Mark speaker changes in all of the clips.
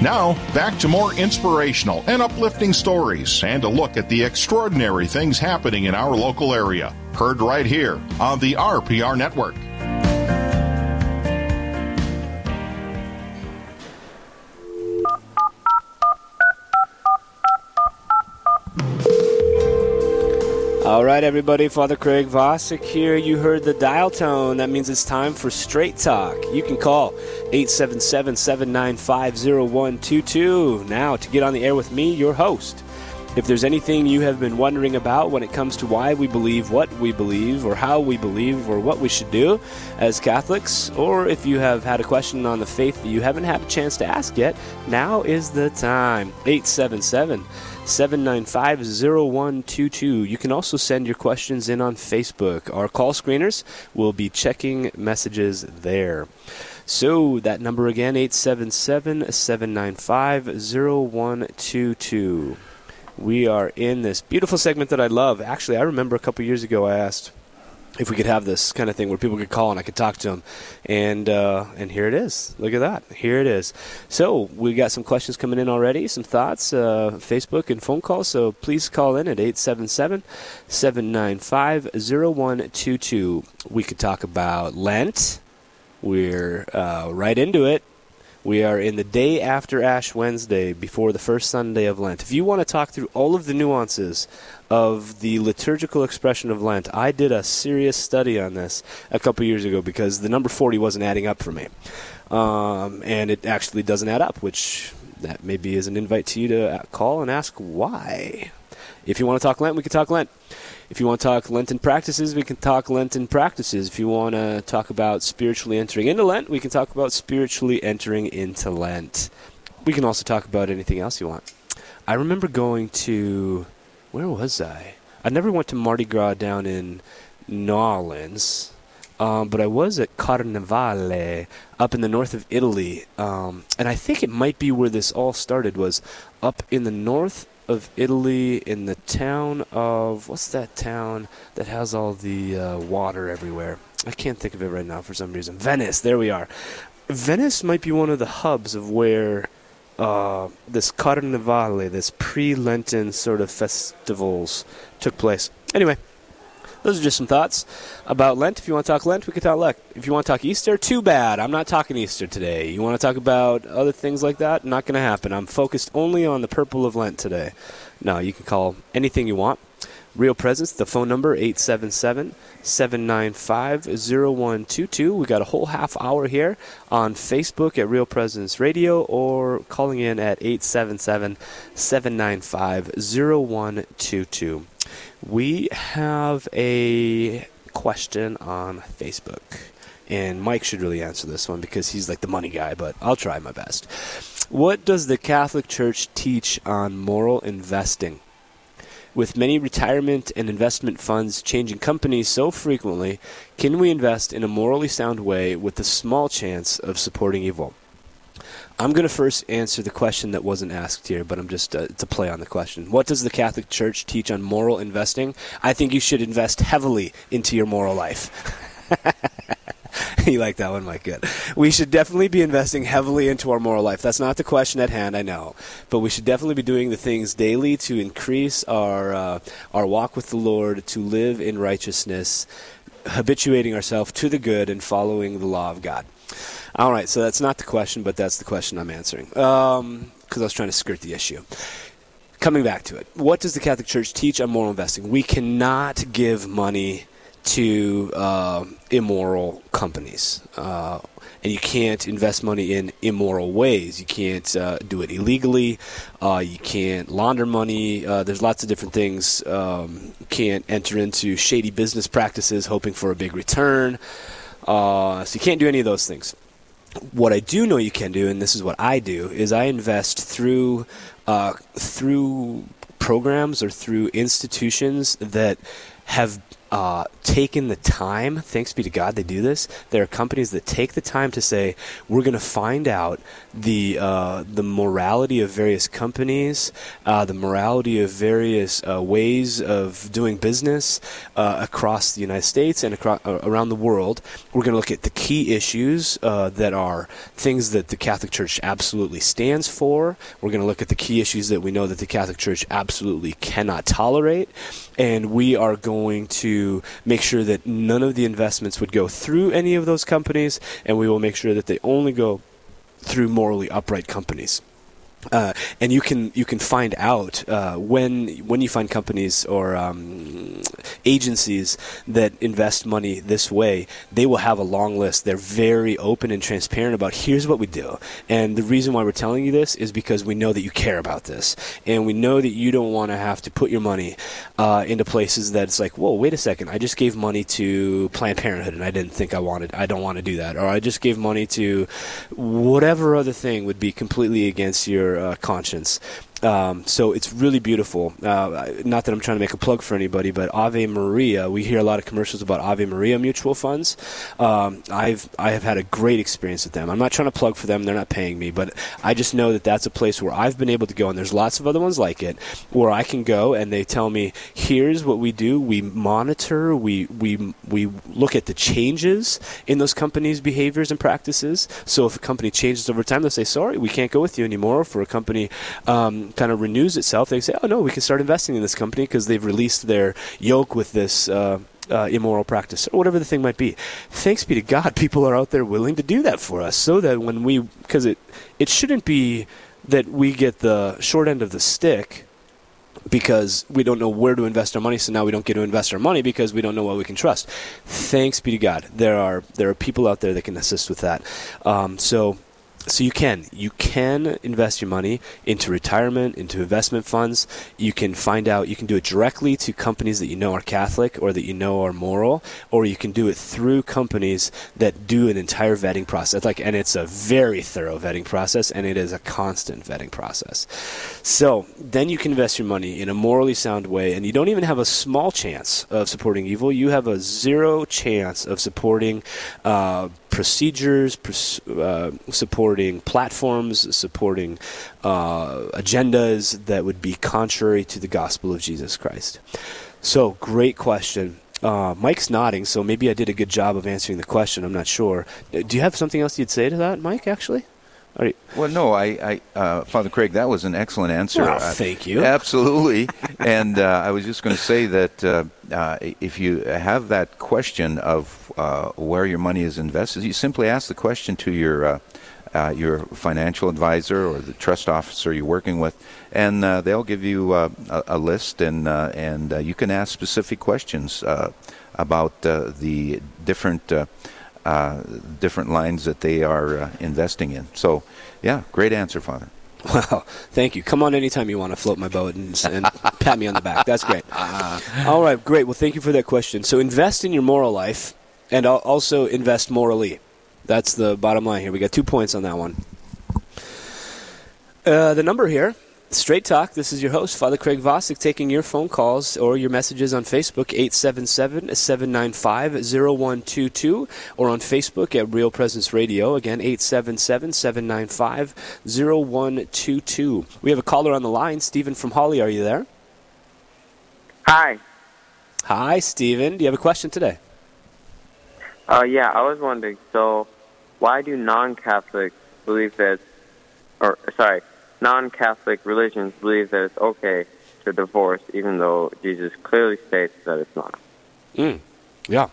Speaker 1: Now, back to more inspirational and uplifting stories and a look at the extraordinary things happening in our local area. Heard right here on the RPR Network.
Speaker 2: All right, everybody. Father Craig Vasek here. You heard the dial tone. That means it's time for Straight Talk. You can call 877 795 0122 now to get on the air with me, your host. If there's anything you have been wondering about when it comes to why we believe what we believe, or how we believe, or what we should do as Catholics, or if you have had a question on the faith that you haven't had a chance to ask yet, now is the time. 877 795 0122. You can also send your questions in on Facebook. Our call screeners will be checking messages there. So that number again, 877 795 0122. We are in this beautiful segment that I love. Actually, I remember a couple years ago I asked if we could have this kind of thing where people could call and I could talk to them, and uh, and here it is. Look at that. Here it is. So we've got some questions coming in already, some thoughts, uh, Facebook and phone calls. So please call in at 877-795-0122. We could talk about Lent. We're uh, right into it. We are in the day after Ash Wednesday, before the first Sunday of Lent. If you want to talk through all of the nuances of the liturgical expression of Lent, I did a serious study on this a couple years ago because the number 40 wasn't adding up for me. Um, and it actually doesn't add up, which that maybe is an invite to you to call and ask why. If you want to talk Lent, we can talk Lent. If you want to talk Lenten practices, we can talk Lenten practices. If you want to talk about spiritually entering into Lent, we can talk about spiritually entering into Lent. We can also talk about anything else you want. I remember going to where was I? I never went to Mardi Gras down in New Orleans, um, but I was at Carnevale up in the north of Italy, um, and I think it might be where this all started. Was up in the north of Italy in the town of what's that town that has all the uh, water everywhere? I can't think of it right now for some reason. Venice. There we are. Venice might be one of the hubs of where uh, this Carnevale, this pre-Lenten sort of festivals took place. Anyway, those are just some thoughts about Lent. If you want to talk Lent, we can talk Lent. If you want to talk Easter, too bad. I'm not talking Easter today. You want to talk about other things like that? Not going to happen. I'm focused only on the purple of Lent today. No, you can call anything you want. Real Presence, the phone number 877 795 0122. We got a whole half hour here on Facebook at Real Presence Radio or calling in at 877 795 0122. We have a question on Facebook. And Mike should really answer this one because he's like the money guy, but I'll try my best. What does the Catholic Church teach on moral investing? With many retirement and investment funds changing companies so frequently, can we invest in a morally sound way with a small chance of supporting evil? I'm going to first answer the question that wasn't asked here, but I'm just uh, to play on the question. What does the Catholic Church teach on moral investing? I think you should invest heavily into your moral life. you like that one, Mike? Good. We should definitely be investing heavily into our moral life. That's not the question at hand, I know, but we should definitely be doing the things daily to increase our uh, our walk with the Lord, to live in righteousness, habituating ourselves to the good and following the law of God. All right, so that's not the question, but that's the question I'm answering because um, I was trying to skirt the issue coming back to it, what does the Catholic Church teach on moral investing? We cannot give money to uh, immoral companies. Uh, and you can't invest money in immoral ways. You can't uh, do it illegally. Uh, you can't launder money. Uh, there's lots of different things. Um, can't enter into shady business practices hoping for a big return. Uh, so you can't do any of those things. What I do know you can do, and this is what I do, is I invest through uh, through programs or through institutions that have uh, taken the time, thanks be to God, they do this. There are companies that take the time to say, we're going to find out the uh, the morality of various companies, uh, the morality of various uh, ways of doing business uh, across the United States and across, uh, around the world. We're going to look at the key issues that are things that the Catholic Church absolutely stands for. We're going to look at the key issues that we know that the Catholic Church absolutely cannot tolerate, and we are going to make sure that none of the investments would go through any of those companies, and we will make sure that they only go through morally upright companies. Uh, and you can you can find out uh, when when you find companies or um, agencies that invest money this way, they will have a long list. They're very open and transparent about here's what we do, and the reason why we're telling you this is because we know that you care about this, and we know that you don't want to have to put your money uh, into places that it's like, whoa, wait a second, I just gave money to Planned Parenthood and I didn't think I wanted, I don't want to do that, or I just gave money to whatever other thing would be completely against your uh, conscience. Um, so it's really beautiful. Uh, not that I'm trying to make a plug for anybody, but Ave Maria. We hear a lot of commercials about Ave Maria mutual funds. Um, I've I have had a great experience with them. I'm not trying to plug for them; they're not paying me, but I just know that that's a place where I've been able to go, and there's lots of other ones like it, where I can go and they tell me, "Here's what we do. We monitor. We we we look at the changes in those companies' behaviors and practices. So if a company changes over time, they'll say, "Sorry, we can't go with you anymore." For a company um, kind of renews itself, they say, oh no, we can start investing in this company because they've released their yoke with this. Uh, uh, immoral practice or whatever the thing might be. Thanks be to God, people are out there willing to do that for us, so that when we, because it it shouldn't be that we get the short end of the stick because we don't know where to invest our money. So now we don't get to invest our money because we don't know what we can trust. Thanks be to God, there are there are people out there that can assist with that. Um, so so you can you can invest your money into retirement into investment funds. You can find out you can do it directly to companies that you know are catholic or that you know are moral or you can do it through companies that do an entire vetting process. Like and it's a very thorough vetting process and it is a constant vetting process. So then you can invest your money in a morally sound way and you don't even have a small chance of supporting evil. You have a zero chance of supporting uh, procedures, uh, supporting platforms, supporting uh, agendas that would be contrary to the gospel of Jesus Christ. So, great question. Uh, Mike's nodding, so maybe I did a good job of answering the question. I'm not sure. Do you have something else you'd say to that, Mike, actually?
Speaker 3: You... Well, no, I, I uh, Father Craig, that was an excellent answer.
Speaker 2: Uh, thank you.
Speaker 3: Absolutely. and uh, I was just going to say that uh, uh, if you have that question of uh, where your money is invested, you simply ask the question to your uh, uh, your financial advisor or the trust officer you're working with, and uh, they'll give you a, a, list, and and you can ask specific questions about the different uh, different lines that they are uh, investing in. So, yeah, great answer, Father.
Speaker 2: Wow, thank you. Come on anytime you want to float my boat and, and pat me on the back. That's great. All right, great. Well, thank you for that question. So, invest in your moral life and also invest morally. That's the bottom line here. We got two points on that one. Uh, the number here Straight Talk. This is your host, Father Craig Vasek, taking your phone calls or your messages on Facebook, 877 795 0122, or on Facebook at Real Presence Radio. Again, 877 795 0122. We have a caller on the line. Stephen from Holly, are you there?
Speaker 4: Hi.
Speaker 2: Hi, Stephen. Do you have a question today?
Speaker 4: Uh, yeah, I was wondering so, why do non Catholics believe that, or sorry, non-Catholic religions believe that it's okay to divorce, even though Jesus clearly states that it's not.
Speaker 2: Mm. Yeah.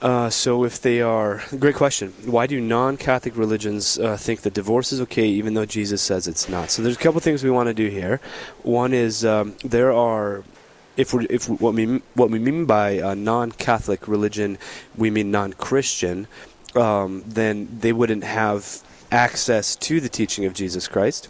Speaker 2: Uh, so, if they are, great question. Why do non-Catholic religions uh, think that divorce is okay, even though Jesus says it's not? So, there's a couple things we want to do here. One is um, there are, if we if what we what we mean by a non-Catholic religion, we mean non-Christian. Um, then they wouldn't have access to the teaching of Jesus Christ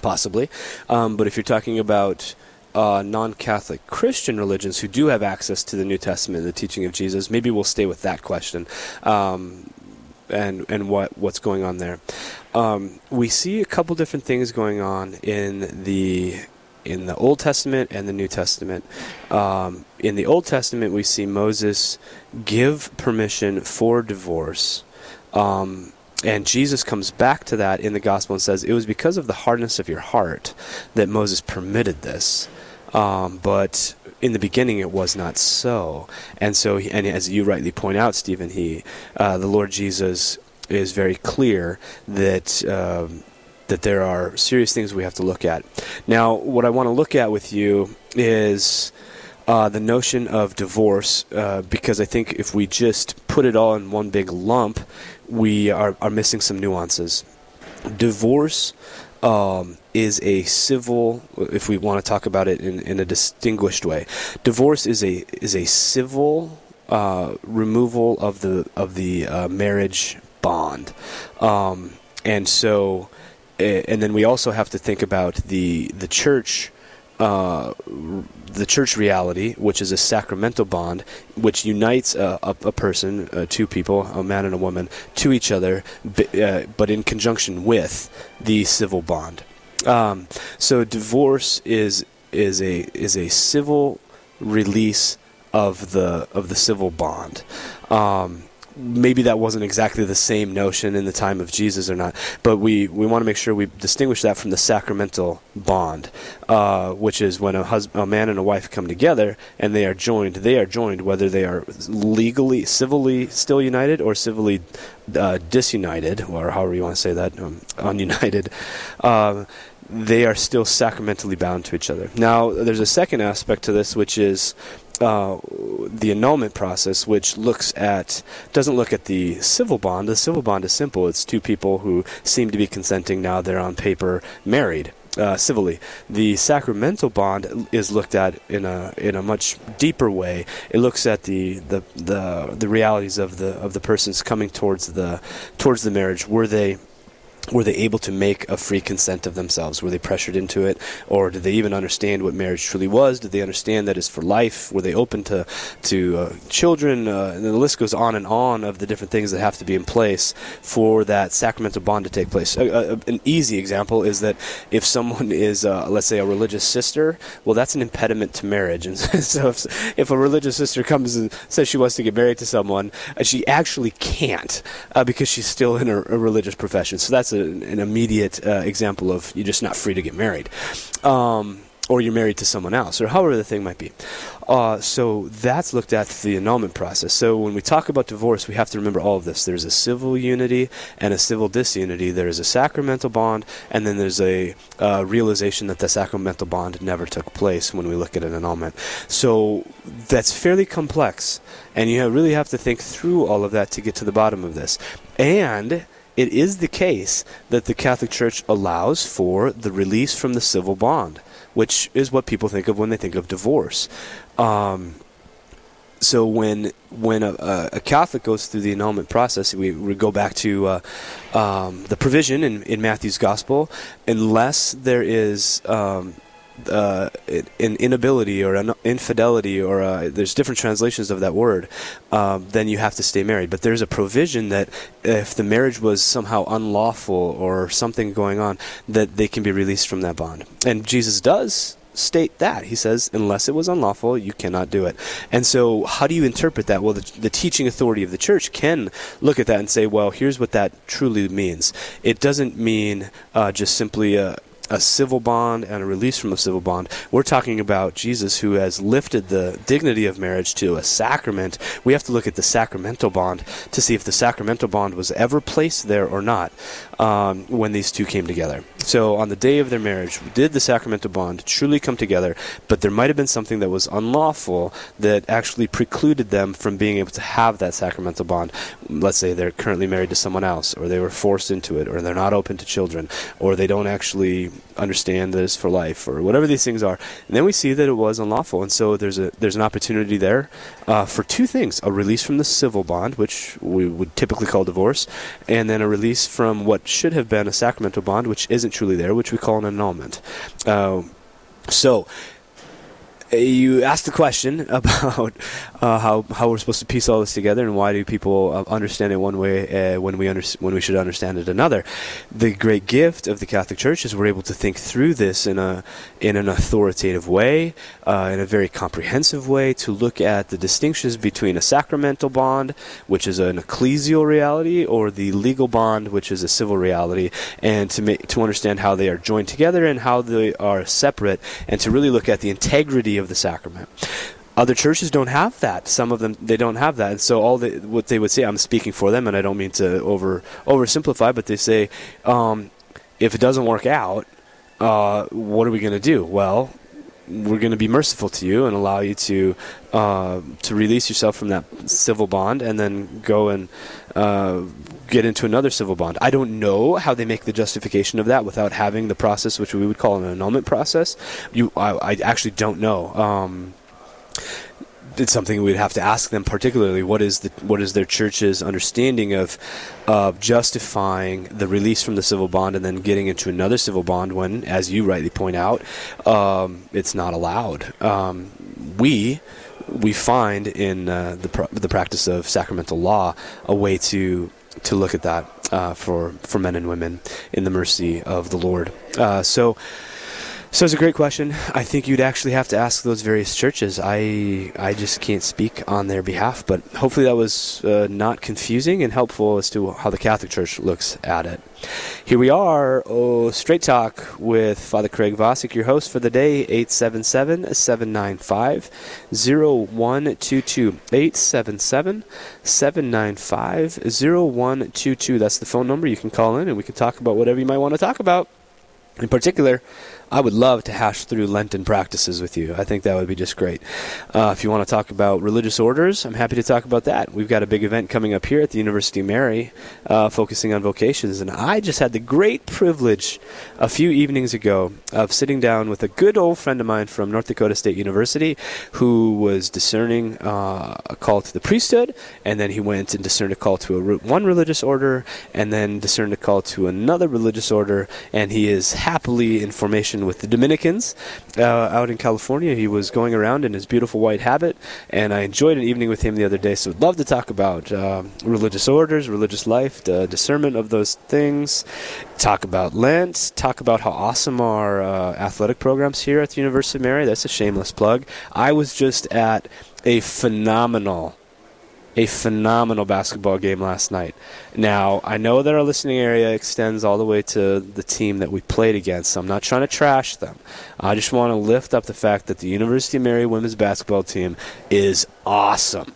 Speaker 2: possibly. Um, but if you're talking about uh, non-Catholic Christian religions who do have access to the New Testament the teaching of Jesus, maybe we'll stay with that question. Um, and and what what's going on there? Um, we see a couple different things going on in the in the Old Testament and the New Testament. Um, in the Old Testament, we see Moses give permission for divorce. Um, and Jesus comes back to that in the gospel and says, It was because of the hardness of your heart that Moses permitted this. Um, but in the beginning, it was not so. And so, and as you rightly point out, Stephen, he, uh, the Lord Jesus is very clear that. Um, that there are serious things we have to look at. Now, what I want to look at with you is uh, the notion of divorce, uh, because I think if we just put it all in one big lump, we are, are missing some nuances. Divorce um, is a civil, if we want to talk about it in, in a distinguished way, divorce is a is a civil uh, removal of the of the uh, marriage bond, um, and so, and then we also have to think about the the church uh, the church reality, which is a sacramental bond, which unites a, a, a person, uh, two people, a man and a woman, to each other, b- uh, but in conjunction with the civil bond. Um, so divorce is is a is a civil release of the of the civil bond. Um, maybe that wasn't exactly the same notion in the time of Jesus or not, but we, we want to make sure we distinguish that from the sacramental bond, uh, which is when a, hus- a man and a wife come together and they are joined. They are joined whether they are legally, civilly still united or civilly uh, disunited, or however you want to say that, um, ununited. Uh, they are still sacramentally bound to each other. Now, there's a second aspect to this, which is uh, the annulment process, which looks at doesn't look at the civil bond. The civil bond is simple. It's two people who seem to be consenting now. They're on paper married. Uh, civilly, the sacramental bond is looked at in a in a much deeper way. It looks at the, the the the realities of the of the persons coming towards the towards the marriage. Were they were they able to make a free consent of themselves? Were they pressured into it? Or did they even understand what marriage truly was? Did they understand that it's for life? Were they open to, to uh, children? Uh, and the list goes on and on of the different things that have to be in place for that sacramental bond to take place. an easy example is that if someone is, uh, let's say, a religious sister, well, that's an impediment to marriage. And so if, if, a religious sister comes and says she wants to get married to someone, uh, she actually can't uh, because she's still in a, a religious profession. So that's a, an immediate uh, example of you're just not free to get married. Um, or you're married to someone else, or however the thing might be. Uh, so that's looked at the annulment process. So when we talk about divorce, we have to remember all of this. There's a civil unity and a civil disunity. There is a sacramental bond, and then there's a uh, realization that the sacramental bond never took place when we look at an annulment. So that's fairly complex, and you really have to think through all of that to get to the bottom of this. And it is the case that the Catholic Church allows for the release from the civil bond, which is what people think of when they think of divorce. Um, so when when a, a, Catholic goes through the annulment process, we, we go back to uh, um, the provision in, in Matthew's gospel, unless there is um, uh, an inability or an infidelity or uh, there's different translations of that word, um, then you have to stay married. But there's a provision that if the marriage was somehow unlawful or something going on, that they can be released from that bond. And Jesus does state that. He says, unless it was unlawful, you cannot do it. And so, how do you interpret that? Well, the, the, teaching authority of the church can look at that and say, well, here's what that truly means. It doesn't mean uh, just simply a, a civil bond and a release from a civil bond. We're talking about Jesus who has lifted the dignity of marriage to a sacrament. We have to look at the sacramental bond to see if the sacramental bond was ever placed there or not um, when these two came together. So on the day of their marriage, did the sacramental bond truly come together? But there might have been something that was unlawful that actually precluded them from being able to have that sacramental bond. Let's say they're currently married to someone else, or they were forced into it, or they're not open to children, or they don't actually understand that it's for life, or whatever these things are. And then we see that it was unlawful, and so there's a there's an opportunity there uh, for two things: a release from the civil bond, which we would typically call divorce, and then a release from what should have been a sacramental bond, which isn't truly there, which we call an annulment. Uh, so, you asked the question about uh, how how we're supposed to piece all this together and why do people uh, understand it one way uh, when we under- when we should understand it another. The great gift of the Catholic Church is we're able to think through this in a in an authoritative way, uh, in a very comprehensive way, to look at the distinctions between a sacramental bond, which is an ecclesial reality, or the legal bond, which is a civil reality, and to make to understand how they are joined together and how they are separate, and to really look at the integrity of the sacrament. Other churches don't have that. Some of them they don't have that, and so all the, what they would say, I'm speaking for them, and I don't mean to over oversimplify, but they say, um, if it doesn't work out, uh, what are we going to do? Well, we're going to be merciful to you and allow you to uh, to release yourself from that civil bond and then go and uh, get into another civil bond. I don't know how they make the justification of that without having the process, which we would call an annulment process. You, I, I actually don't know. Um, it's something we'd have to ask them particularly what is the what is their church's understanding of of justifying the release from the civil bond and then getting into another civil bond when as you rightly point out um, it's not allowed um, we we find in uh, the pr- the practice of sacramental law a way to to look at that uh, for for men and women in the mercy of the Lord. Uh, so so it's a great question. I think you'd actually have to ask those various churches. I I just can't speak on their behalf, but hopefully that was uh, not confusing and helpful as to how the Catholic Church looks at it. Here we are, oh, Straight Talk with Father Craig Vasek, your host for the day, 877 795 0122. 877 795 0122. That's the phone number. You can call in and we can talk about whatever you might want to talk about. In particular, I would love to hash through Lenten practices with you. I think that would be just great. Uh, if you want to talk about religious orders, I'm happy to talk about that. We've got a big event coming up here at the University of Mary uh, focusing on vocations. And I just had the great privilege a few evenings ago of sitting down with a good old friend of mine from North Dakota State University who was discerning uh, a call to the priesthood, and then he went and discerned a call to a, one religious order, and then discerned a call to another religious order, and he is happily in formation with the Dominicans uh, out in California. He was going around in his beautiful white habit, and I enjoyed an evening with him the other day. So I'd love to talk about uh, religious orders, religious life, the discernment of those things, talk about Lent, talk about how awesome our uh, athletic programs here at the University of Mary. That's a shameless plug. I was just at a phenomenal a phenomenal basketball game last night. Now, I know that our listening area extends all the way to the team that we played against, so I'm not trying to trash them. I just want to lift up the fact that the University of Mary women's basketball team is awesome.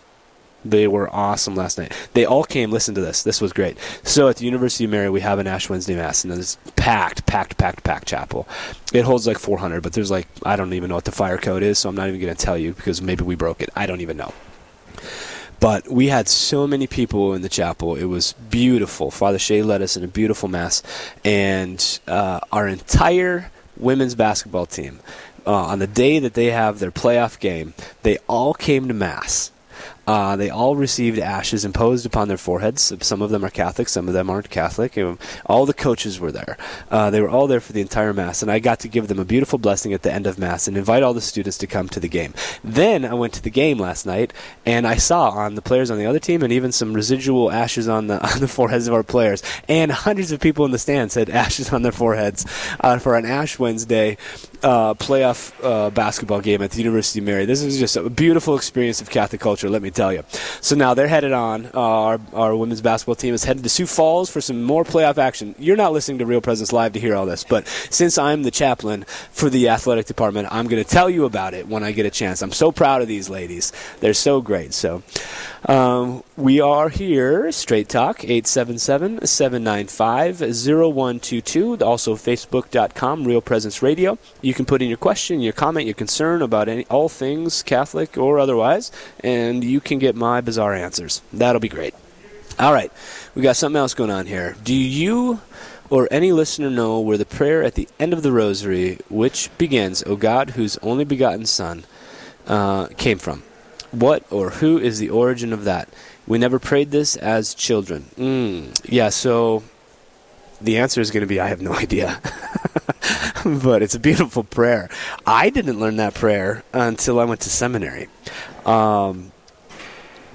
Speaker 2: They were awesome last night. They all came. Listen to this. This was great. So at the University of Mary, we have an Ash Wednesday Mass, and it's packed, packed, packed, packed chapel. It holds like 400, but there's like I don't even know what the fire code is, so I'm not even going to tell you because maybe we broke it. I don't even know. But we had so many people in the chapel. It was beautiful. Father Shea led us in a beautiful mass, and uh, our entire women's basketball team, uh, on the day that they have their playoff game, they all came to mass. Uh, they all received ashes imposed upon their foreheads. Some of them are Catholic, some of them aren't Catholic. All the coaches were there. Uh, they were all there for the entire Mass, and I got to give them a beautiful blessing at the end of Mass and invite all the students to come to the game. Then I went to the game last night, and I saw on the players on the other team and even some residual ashes on the, on the foreheads of our players. And hundreds of people in the stands had ashes on their foreheads uh, for an Ash Wednesday uh, playoff uh, basketball game at the University of Mary. This is just a beautiful experience of Catholic culture, let me tell you. So now they're headed on. Uh, our, our women's basketball team is headed to Sioux Falls for some more playoff action. You're not listening to Real Presence Live to hear all this, but since I'm the chaplain for the athletic department, I'm going to tell you about it when I get a chance. I'm so proud of these ladies. They're so great. So um, we are here, Straight Talk, 877 795 0122. Also, Facebook.com, Real Presence Radio. You can put in your question, your comment, your concern about any, all things Catholic or otherwise, and you can get my bizarre answers. That'll be great. All right, we got something else going on here. Do you or any listener know where the prayer at the end of the rosary, which begins, O God, whose only begotten Son, uh, came from? What or who is the origin of that? We never prayed this as children. Mm, yeah, so the answer is going to be I have no idea. but it's a beautiful prayer. I didn't learn that prayer until I went to seminary. Um,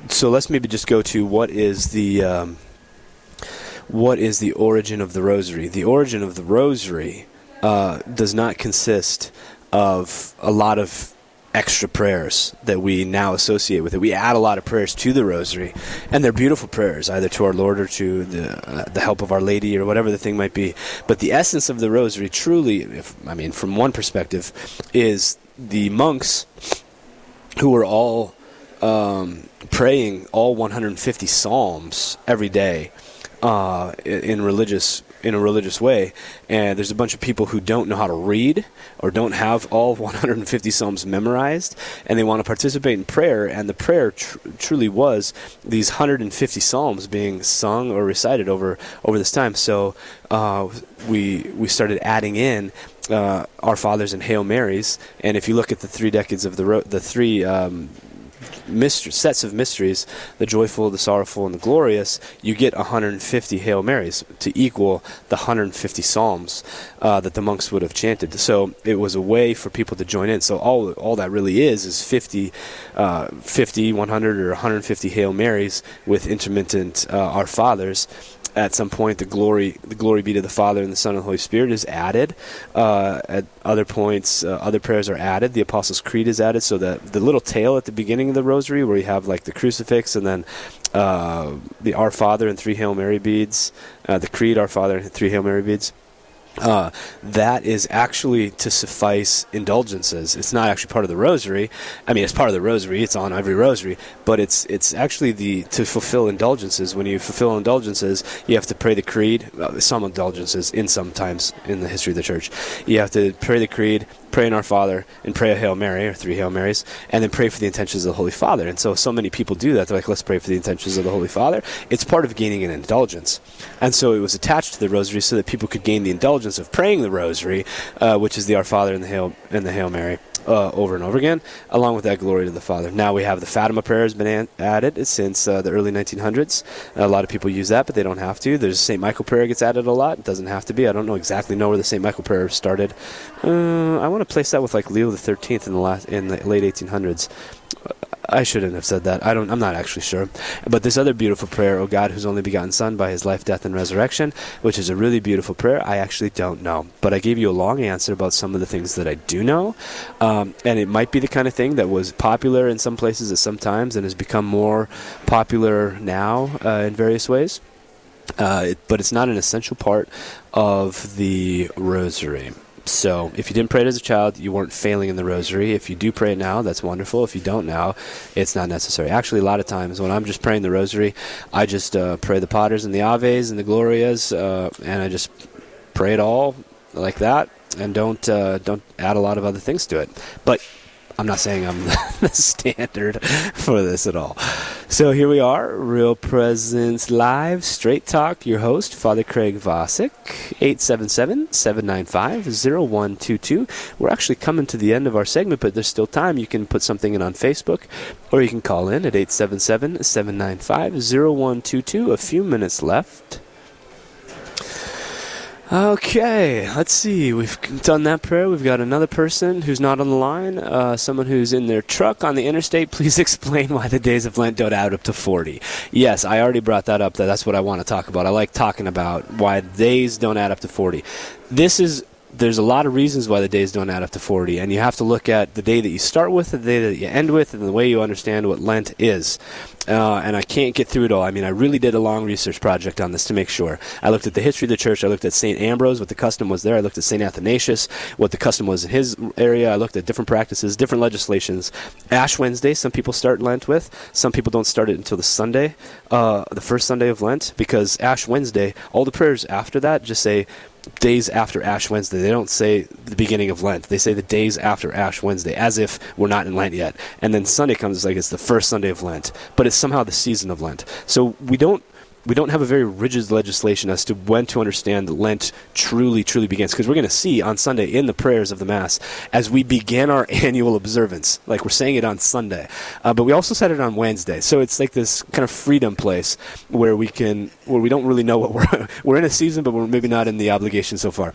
Speaker 2: so let's maybe just go to what is the um, what is the origin of the rosary? The origin of the rosary uh, does not consist of a lot of extra prayers that we now associate with it. We add a lot of prayers to the rosary, and they're beautiful prayers, either to our Lord or to the uh, the help of Our Lady or whatever the thing might be. But the essence of the rosary, truly, if, I mean, from one perspective, is the monks who were all um, praying all 150 psalms every day uh, in religious in a religious way, and there's a bunch of people who don't know how to read or don't have all 150 psalms memorized, and they want to participate in prayer. And the prayer tr- truly was these 150 psalms being sung or recited over over this time. So uh, we we started adding in uh, our fathers and Hail Marys, and if you look at the three decades of the ro- the three um, mystery, sets of mysteries, the joyful, the sorrowful, and the glorious, you get 150 Hail Marys to equal the 150 Psalms uh, that the monks would have chanted. So it was a way for people to join in. So all all that really is is 50, uh, 50 100, or 150 Hail Marys with intermittent uh, Our Fathers at some point the glory the glory be to the Father and the Son and the Holy Spirit is added. Uh, at other points, uh, other prayers are added. The Apostles' Creed is added. So that the little tail at the beginning of the Rosary, where you have like the crucifix and then uh, the Our Father and three Hail Mary beads, uh, the Creed, Our Father, and three Hail Mary beads. Uh, that is actually to suffice indulgences. It's not actually part of the rosary. I mean, it's part of the rosary. It's on every rosary, but it's it's actually the to fulfill indulgences. When you fulfill indulgences, you have to pray the creed. Some indulgences in sometimes in the history of the church, you have to pray the creed, pray in Our Father, and pray a Hail Mary or three Hail Marys, and then pray for the intentions of the Holy Father. And so, so many people do that. They're like, let's pray for the intentions of the Holy Father. It's part of gaining an indulgence, and so it was attached to the rosary so that people could gain the indulgence of praying the Rosary, uh, which is the Our Father and the Hail and the Hail Mary. Uh, over and over again, along with that glory to the Father. Now we have the Fatima prayer has been an- added since uh, the early 1900s. A lot of people use that, but they don't have to. There's St. Michael prayer gets added a lot. It doesn't have to be. I don't know exactly know where the St. Michael prayer started. Uh, I want to place that with like Leo the 13th in the last in the late 1800s. I shouldn't have said that. I don't. I'm not actually sure. But this other beautiful prayer, "O God, whose only begotten Son, by His life, death, and resurrection," which is a really beautiful prayer. I actually don't know, but I gave you a long answer about some of the things that I do know, um, and it might be the kind of thing that was popular in some places at some times and has become more popular now uh, in various ways. Uh, it, but it's not an essential part of the rosary. So if you didn't pray it as a child, you weren't failing in the rosary. If you do pray it now, that's wonderful. If you don't now, it's not necessary. Actually, a lot of times when I'm just praying the rosary, I just uh, pray the Paters and the Aves and the Glorias, uh, and I just pray it all like that, and don't uh, don't add a lot of other things to it. But I'm not saying I'm the standard for this at all. So here we are, Real Presence Live, Straight Talk, your host, Father Craig Vasek, 877-795-0122. We're actually coming to the end of our segment, but there's still time. You can put something in on Facebook, or you can call in at 877-795-0122. A few minutes left. Okay, let's see. We've done that prayer. We've got another person who's not on the line, uh, someone who's in their truck on the interstate. Please explain why the days of Lent don't add up to 40. Yes, I already brought that up. That that's what I want to talk about. I like talking about why days don't add up to 40. This is there's a lot of reasons why the days don't add up to 40, and you have to look at the day that you start with, the day that you end with, and the way you understand what Lent is. Uh, and I can't get through it all. I mean, I really did a long research project on this to make sure. I looked at the history of the church. I looked at St. Ambrose, what the custom was there. I looked at St. Athanasius, what the custom was in his area. I looked at different practices, different legislations. Ash Wednesday, some people start Lent with. Some people don't start it until the Sunday, uh, the first Sunday of Lent, because Ash Wednesday, all the prayers after that just say, days after Ash Wednesday. They don't say the beginning of Lent. They say the days after Ash Wednesday, as if we're not in Lent yet. And then Sunday comes like it's the first Sunday of Lent, but it's somehow the season of Lent. So we don't we don't have a very rigid legislation as to when to understand Lent truly, truly begins. Because we're going to see on Sunday in the prayers of the Mass as we begin our annual observance. Like we're saying it on Sunday, uh, but we also said it on Wednesday. So it's like this kind of freedom place where we can, where we don't really know what we're we're in a season, but we're maybe not in the obligation so far.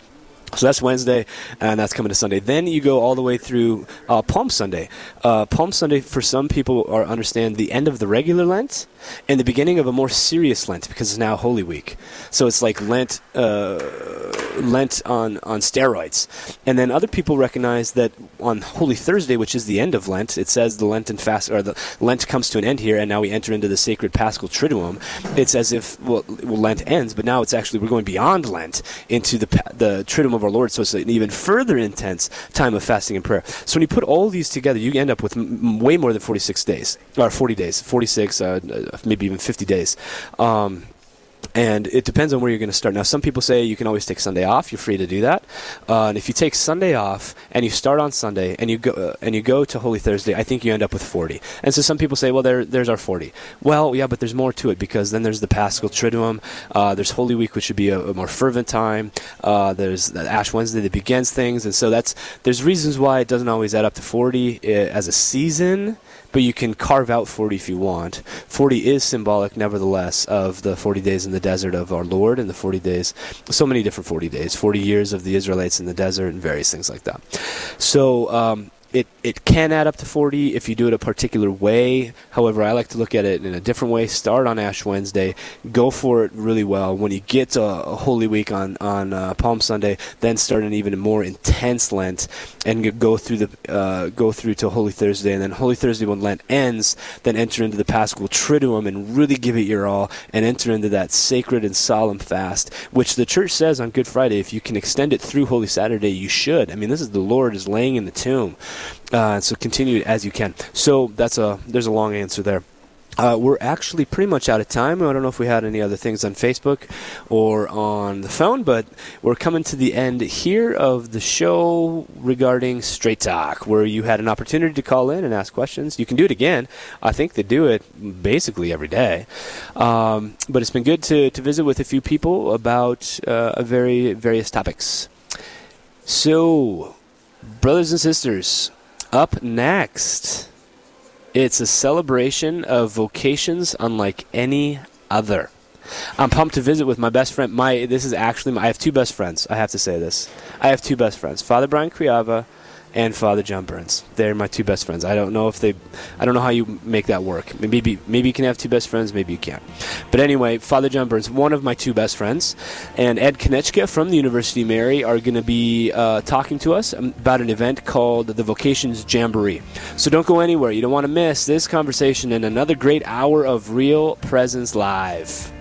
Speaker 2: So that's Wednesday, and that's coming to Sunday. Then you go all the way through uh, Palm Sunday. Uh, Palm Sunday, for some people, are understand the end of the regular Lent and the beginning of a more serious Lent because it's now Holy Week. So it's like Lent, uh, Lent on on steroids. And then other people recognize that on Holy Thursday, which is the end of Lent, it says the Lenten fast or the Lent comes to an end here, and now we enter into the sacred Paschal Triduum. It's as if well, well Lent ends, but now it's actually we're going beyond Lent into the the Triduum of our Lord. So it's an even further intense time of fasting and prayer. So when you put all these together, you end up with m- way more than 46 days, or 40 days, 46, uh, maybe even 50 days. Um, and it depends on where you're going to start. Now, some people say you can always take Sunday off. You're free to do that. Uh, and if you take Sunday off and you start on Sunday and you go uh, and you go to Holy Thursday, I think you end up with 40. And so some people say, well, there, there's our 40. Well, yeah, but there's more to it because then there's the Paschal Triduum. Uh, there's Holy Week, which would be a, a more fervent time. Uh, there's Ash Wednesday that begins things, and so that's there's reasons why it doesn't always add up to 40 uh, as a season but you can carve out 40 if you want. 40 is symbolic, nevertheless, of the 40 days in the desert of our Lord and the 40 days, so many different 40 days, 40 years of the Israelites in the desert and various things like that. So, um, it, it can add up to 40 if you do it a particular way. However, I like to look at it in a different way. Start on Ash Wednesday, go for it really well. When you get to Holy Week on on uh, Palm Sunday, then start an even more intense Lent and go through the uh, go through to Holy Thursday, and then Holy Thursday when Lent ends, then enter into the Paschal Triduum and really give it your all, and enter into that sacred and solemn fast, which the Church says on Good Friday, if you can extend it through Holy Saturday, you should. I mean, this is the Lord is laying in the tomb. Uh, so continue as you can. So that's a there's a long answer there. Uh, we're actually pretty much out of time. I don't know if we had any other things on Facebook or on the phone, but we're coming to the end here of the show regarding Straight Talk, where you had an opportunity to call in and ask questions. You can do it again. I think they do it basically every day. Um, but it's been good to, to visit with a few people about uh, a very various topics. So, brothers and sisters, up next, it's a celebration of vocations unlike any other. I'm pumped to visit with my best friend. My this is actually my, I have two best friends. I have to say this. I have two best friends, Father Brian Criava and Father John Burns. They're my two best friends. I don't know if they, I don't know how you make that work. Maybe maybe you can have two best friends, maybe you can't. But anyway, Father John Burns, one of my two best friends, and Ed Konechka from the University of Mary are going to be uh, talking to us about an event called the Vocations Jamboree. So don't go anywhere. You don't want to miss this conversation and another great hour of Real Presence Live.